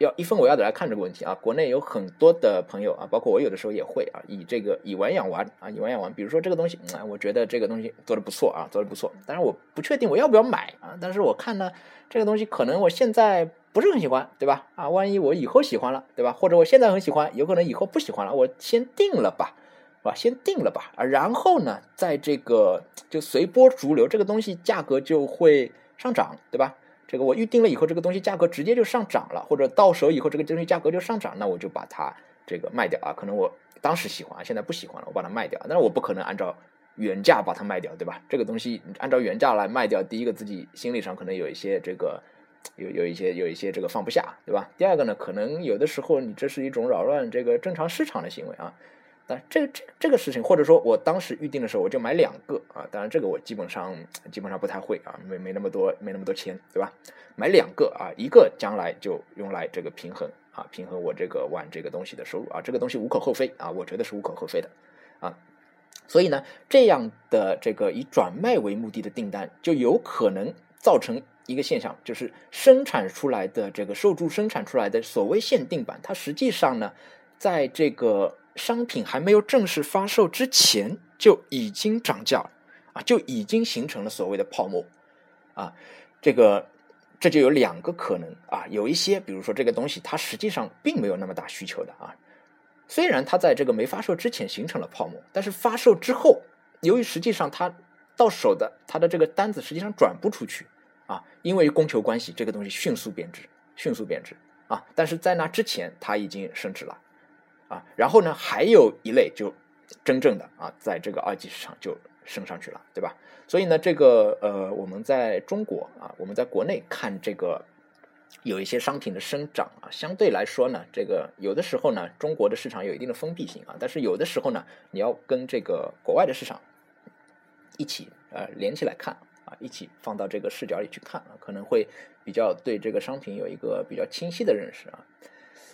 要一分为二的来看这个问题啊！国内有很多的朋友啊，包括我有的时候也会啊，以这个以玩养玩啊，以玩养玩。比如说这个东西，啊，我觉得这个东西做的不错啊，做的不错。但是我不确定我要不要买啊。但是我看呢，这个东西可能我现在不是很喜欢，对吧？啊，万一我以后喜欢了，对吧？或者我现在很喜欢，有可能以后不喜欢了，我先定了吧，是吧？先定了吧啊，然后呢，在这个就随波逐流，这个东西价格就会上涨，对吧？这个我预定了以后，这个东西价格直接就上涨了，或者到手以后这个东西价格就上涨，那我就把它这个卖掉啊。可能我当时喜欢，现在不喜欢了，我把它卖掉。但是我不可能按照原价把它卖掉，对吧？这个东西按照原价来卖掉，第一个自己心理上可能有一些这个有有一些有一些这个放不下，对吧？第二个呢，可能有的时候你这是一种扰乱这个正常市场的行为啊。啊，这这这个事情，或者说我当时预定的时候，我就买两个啊。当然，这个我基本上基本上不太会啊，没没那么多没那么多钱，对吧？买两个啊，一个将来就用来这个平衡啊，平衡我这个玩这个东西的收入啊。这个东西无可厚非啊，我觉得是无可厚非的啊。所以呢，这样的这个以转卖为目的的订单，就有可能造成一个现象，就是生产出来的这个受助生产出来的所谓限定版，它实际上呢，在这个。商品还没有正式发售之前就已经涨价了啊，就已经形成了所谓的泡沫啊。这个这就有两个可能啊，有一些比如说这个东西它实际上并没有那么大需求的啊，虽然它在这个没发售之前形成了泡沫，但是发售之后，由于实际上它到手的它的这个单子实际上转不出去啊，因为供求关系，这个东西迅速贬值，迅速贬值啊。但是在那之前，它已经升值了。啊，然后呢，还有一类就真正的啊，在这个二级市场就升上去了，对吧？所以呢，这个呃，我们在中国啊，我们在国内看这个有一些商品的生长啊，相对来说呢，这个有的时候呢，中国的市场有一定的封闭性啊，但是有的时候呢，你要跟这个国外的市场一起呃连起来看啊，一起放到这个视角里去看啊，可能会比较对这个商品有一个比较清晰的认识啊。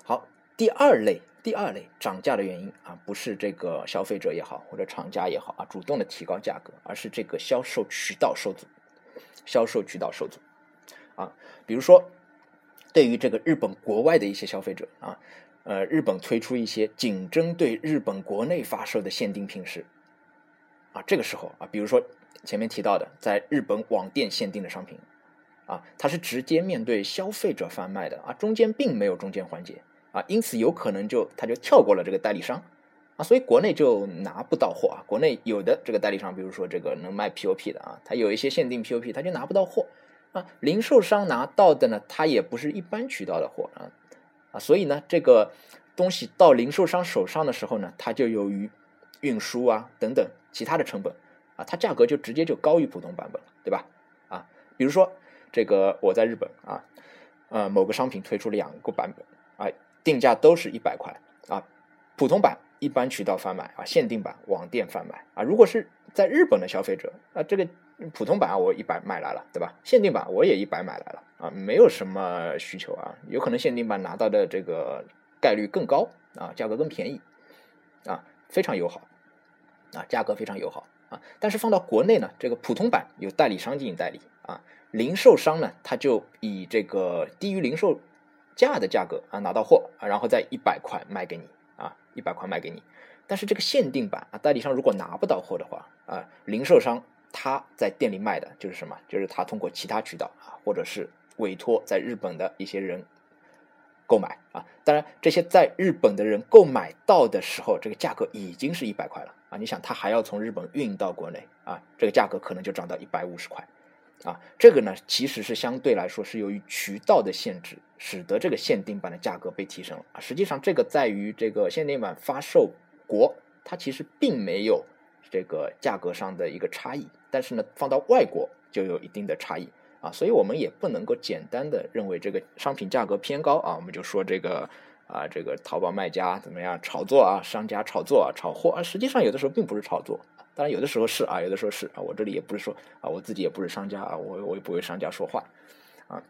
好，第二类。第二类涨价的原因啊，不是这个消费者也好，或者厂家也好啊，主动的提高价格，而是这个销售渠道受阻，销售渠道受阻啊。比如说，对于这个日本国外的一些消费者啊，呃，日本推出一些仅针对日本国内发售的限定品时啊，这个时候啊，比如说前面提到的在日本网店限定的商品啊，它是直接面对消费者贩卖的啊，中间并没有中间环节。啊，因此有可能就他就跳过了这个代理商，啊，所以国内就拿不到货啊。国内有的这个代理商，比如说这个能卖 POP 的啊，他有一些限定 POP，他就拿不到货啊。零售商拿到的呢，他也不是一般渠道的货啊，啊，所以呢，这个东西到零售商手上的时候呢，它就由于运输啊等等其他的成本啊，它价格就直接就高于普通版本了，对吧？啊，比如说这个我在日本啊，呃，某个商品推出两个版本。定价都是一百块啊，普通版一般渠道贩卖啊，限定版网店贩卖啊。如果是在日本的消费者啊，这个普通版我一百买来了，对吧？限定版我也一百买来了啊，没有什么需求啊，有可能限定版拿到的这个概率更高啊，价格更便宜啊，非常友好啊，价格非常友好啊。但是放到国内呢，这个普通版有代理商进行代理啊，零售商呢他就以这个低于零售。价的价格啊，拿到货啊，然后再一百块卖给你啊，一百块卖给你。但是这个限定版啊，代理商如果拿不到货的话啊，零售商他在店里卖的就是什么？就是他通过其他渠道啊，或者是委托在日本的一些人购买啊。当然，这些在日本的人购买到的时候，这个价格已经是一百块了啊。你想，他还要从日本运到国内啊，这个价格可能就涨到一百五十块。啊，这个呢，其实是相对来说是由于渠道的限制，使得这个限定版的价格被提升了啊。实际上，这个在于这个限定版发售国，它其实并没有这个价格上的一个差异，但是呢，放到外国就有一定的差异啊。所以我们也不能够简单的认为这个商品价格偏高啊，我们就说这个啊，这个淘宝卖家怎么样炒作啊，商家炒作啊，炒货啊，实际上有的时候并不是炒作。当然，有的时候是啊，有的时候是啊。我这里也不是说啊，我自己也不是商家啊，我我也不为商家说话啊。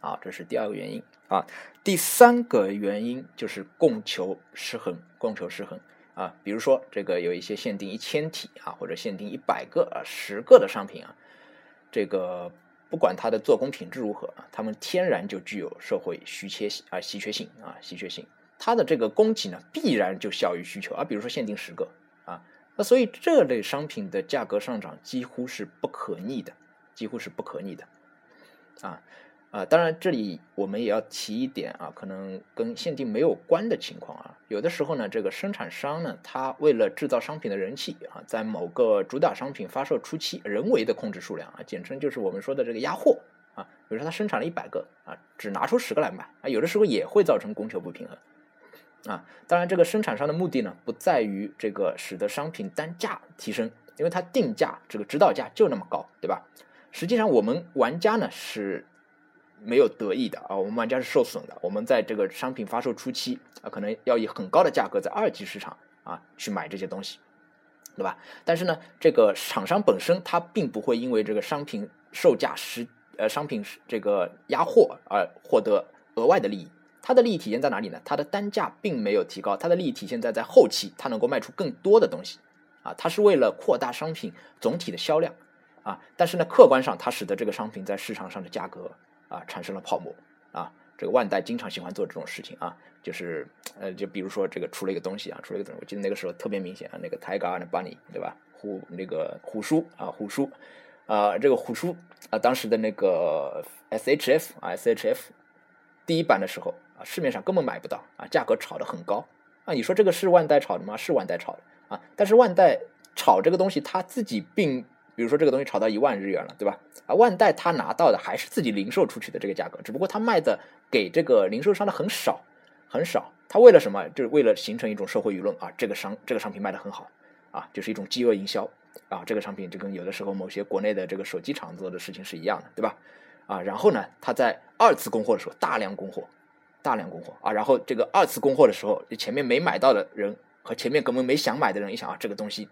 好，这是第二个原因啊。第三个原因就是供求失衡，供求失衡啊。比如说，这个有一些限定一千体啊，或者限定一百个啊、十个的商品啊，这个不管它的做工品质如何啊，它们天然就具有社会稀缺性啊、稀缺性啊、稀缺性。它的这个供给呢，必然就小于需求啊。比如说限定十个。所以这类商品的价格上涨几乎是不可逆的，几乎是不可逆的，啊啊！当然，这里我们也要提一点啊，可能跟限定没有关的情况啊。有的时候呢，这个生产商呢，他为了制造商品的人气啊，在某个主打商品发售初期，人为的控制数量啊，简称就是我们说的这个压货啊。比如说他生产了一百个啊，只拿出十个来卖啊，有的时候也会造成供求不平衡。啊，当然，这个生产商的目的呢，不在于这个使得商品单价提升，因为它定价这个指导价就那么高，对吧？实际上，我们玩家呢是没有得益的啊，我们玩家是受损的。我们在这个商品发售初期啊，可能要以很高的价格在二级市场啊去买这些东西，对吧？但是呢，这个厂商本身它并不会因为这个商品售价实呃商品这个压货而获得额外的利益。它的利益体现在哪里呢？它的单价并没有提高，它的利益体现在在后期，它能够卖出更多的东西，啊，它是为了扩大商品总体的销量，啊，但是呢，客观上它使得这个商品在市场上的价格啊产生了泡沫，啊，这个万代经常喜欢做这种事情啊，就是呃，就比如说这个出了一个东西啊，出了一个东西，我记得那个时候特别明显啊，那个 Tiger and Bunny 对吧？虎那个虎叔啊，虎叔，啊，这个虎叔啊，当时的那个 SHF 啊，SHF 第一版的时候。市面上根本买不到啊，价格炒得很高啊！你说这个是万代炒的吗？是万代炒的啊！但是万代炒这个东西，他自己并，比如说这个东西炒到一万日元了，对吧？啊，万代他拿到的还是自己零售出去的这个价格，只不过他卖的给这个零售商的很少，很少。他为了什么？就是为了形成一种社会舆论啊！这个商这个商品卖的很好啊，就是一种饥饿营销啊。这个商品就跟有的时候某些国内的这个手机厂做的事情是一样的，对吧？啊，然后呢，他在二次供货的时候大量供货，大量供货啊，然后这个二次供货的时候，前面没买到的人和前面根本没想买的人一想啊，这个东西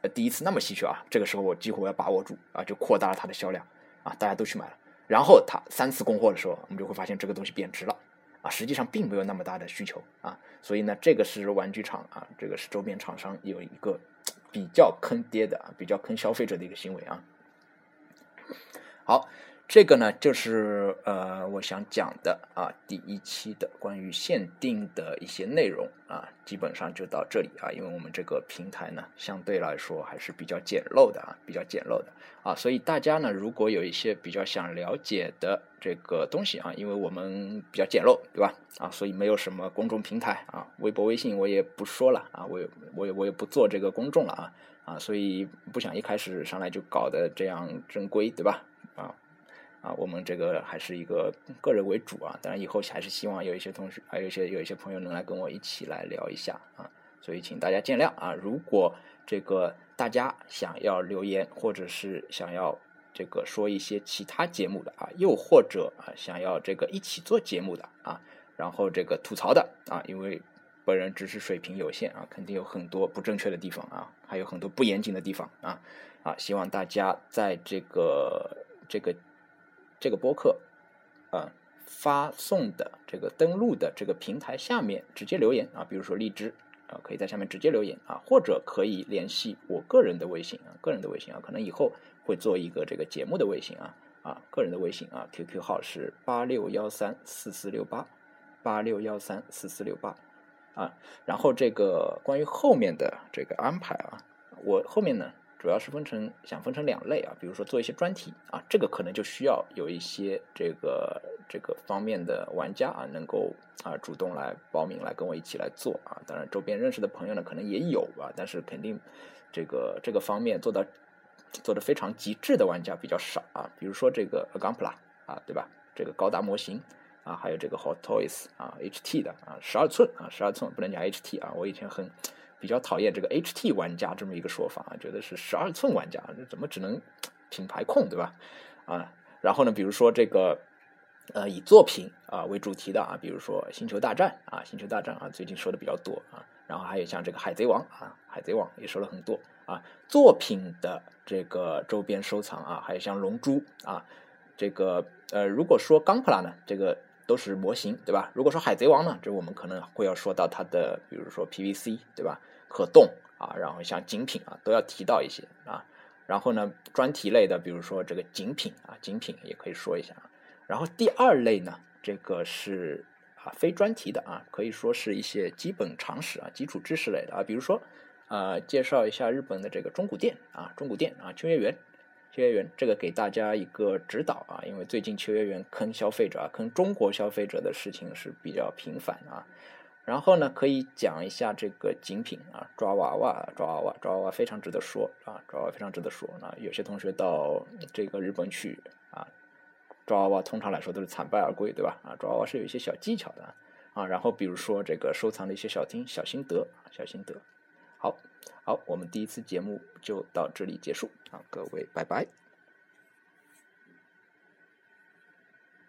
呃第一次那么稀缺啊，这个时候我几乎要把握住啊，就扩大了它的销量啊，大家都去买了。然后他三次供货的时候，我们就会发现这个东西贬值了啊，实际上并没有那么大的需求啊，所以呢，这个是玩具厂啊，这个是周边厂商有一个比较坑爹的啊，比较坑消费者的一个行为啊。好。这个呢，就是呃，我想讲的啊，第一期的关于限定的一些内容啊，基本上就到这里啊，因为我们这个平台呢，相对来说还是比较简陋的啊，比较简陋的啊，所以大家呢，如果有一些比较想了解的这个东西啊，因为我们比较简陋，对吧？啊，所以没有什么公众平台啊，微博、微信我也不说了啊，我也我也我也不做这个公众了啊啊，所以不想一开始上来就搞得这样正规，对吧？啊。我们这个还是一个个人为主啊，当然以后还是希望有一些同学，还有一些有一些朋友能来跟我一起来聊一下啊，所以请大家见谅啊。如果这个大家想要留言，或者是想要这个说一些其他节目的啊，又或者啊想要这个一起做节目的啊，然后这个吐槽的啊，因为本人知识水平有限啊，肯定有很多不正确的地方啊，还有很多不严谨的地方啊啊，希望大家在这个这个。这个播客，啊，发送的这个登录的这个平台下面直接留言啊，比如说荔枝啊，可以在下面直接留言啊，或者可以联系我个人的微信啊，个人的微信啊，可能以后会做一个这个节目的微信啊啊，个人的微信啊，QQ 号是八六幺三四四六八八六幺三四四六八啊，然后这个关于后面的这个安排啊，我后面呢。主要是分成想分成两类啊，比如说做一些专题啊，这个可能就需要有一些这个这个方面的玩家啊，能够啊主动来报名来跟我一起来做啊。当然，周边认识的朋友呢可能也有啊，但是肯定这个这个方面做到做的非常极致的玩家比较少啊。比如说这个 Agampla 啊，对吧？这个高达模型啊，还有这个 Hot Toys 啊，HT 的啊，十二寸啊，十二寸不能讲 HT 啊，我以前很。比较讨厌这个 HT 玩家这么一个说法啊，觉得是十二寸玩家，怎么只能品牌控对吧？啊，然后呢，比如说这个呃以作品啊为主题的啊，比如说星球大战啊，星球大战啊最近说的比较多啊，然后还有像这个海贼王啊，海贼王也说了很多啊，作品的这个周边收藏啊，还有像龙珠啊，这个呃如果说钢普拉呢，这个。都是模型，对吧？如果说海贼王呢，这我们可能会要说到它的，比如说 PVC，对吧？可动啊，然后像精品啊，都要提到一些啊。然后呢，专题类的，比如说这个精品啊，精品也可以说一下。然后第二类呢，这个是啊非专题的啊，可以说是一些基本常识啊、基础知识类的啊，比如说呃介绍一下日本的这个中古店啊，中古店啊，秋叶原。秋叶原这个给大家一个指导啊，因为最近秋叶原坑消费者啊，坑中国消费者的事情是比较频繁啊。然后呢，可以讲一下这个精品啊，抓娃娃，抓娃娃，抓娃娃非常值得说啊，抓娃娃非常值得说。那有些同学到这个日本去啊，抓娃娃通常来说都是惨败而归，对吧？啊，抓娃娃是有一些小技巧的啊。然后比如说这个收藏的一些小听小心得小心得。好，好，我们第一次节目就到这里结束啊，各位拜拜。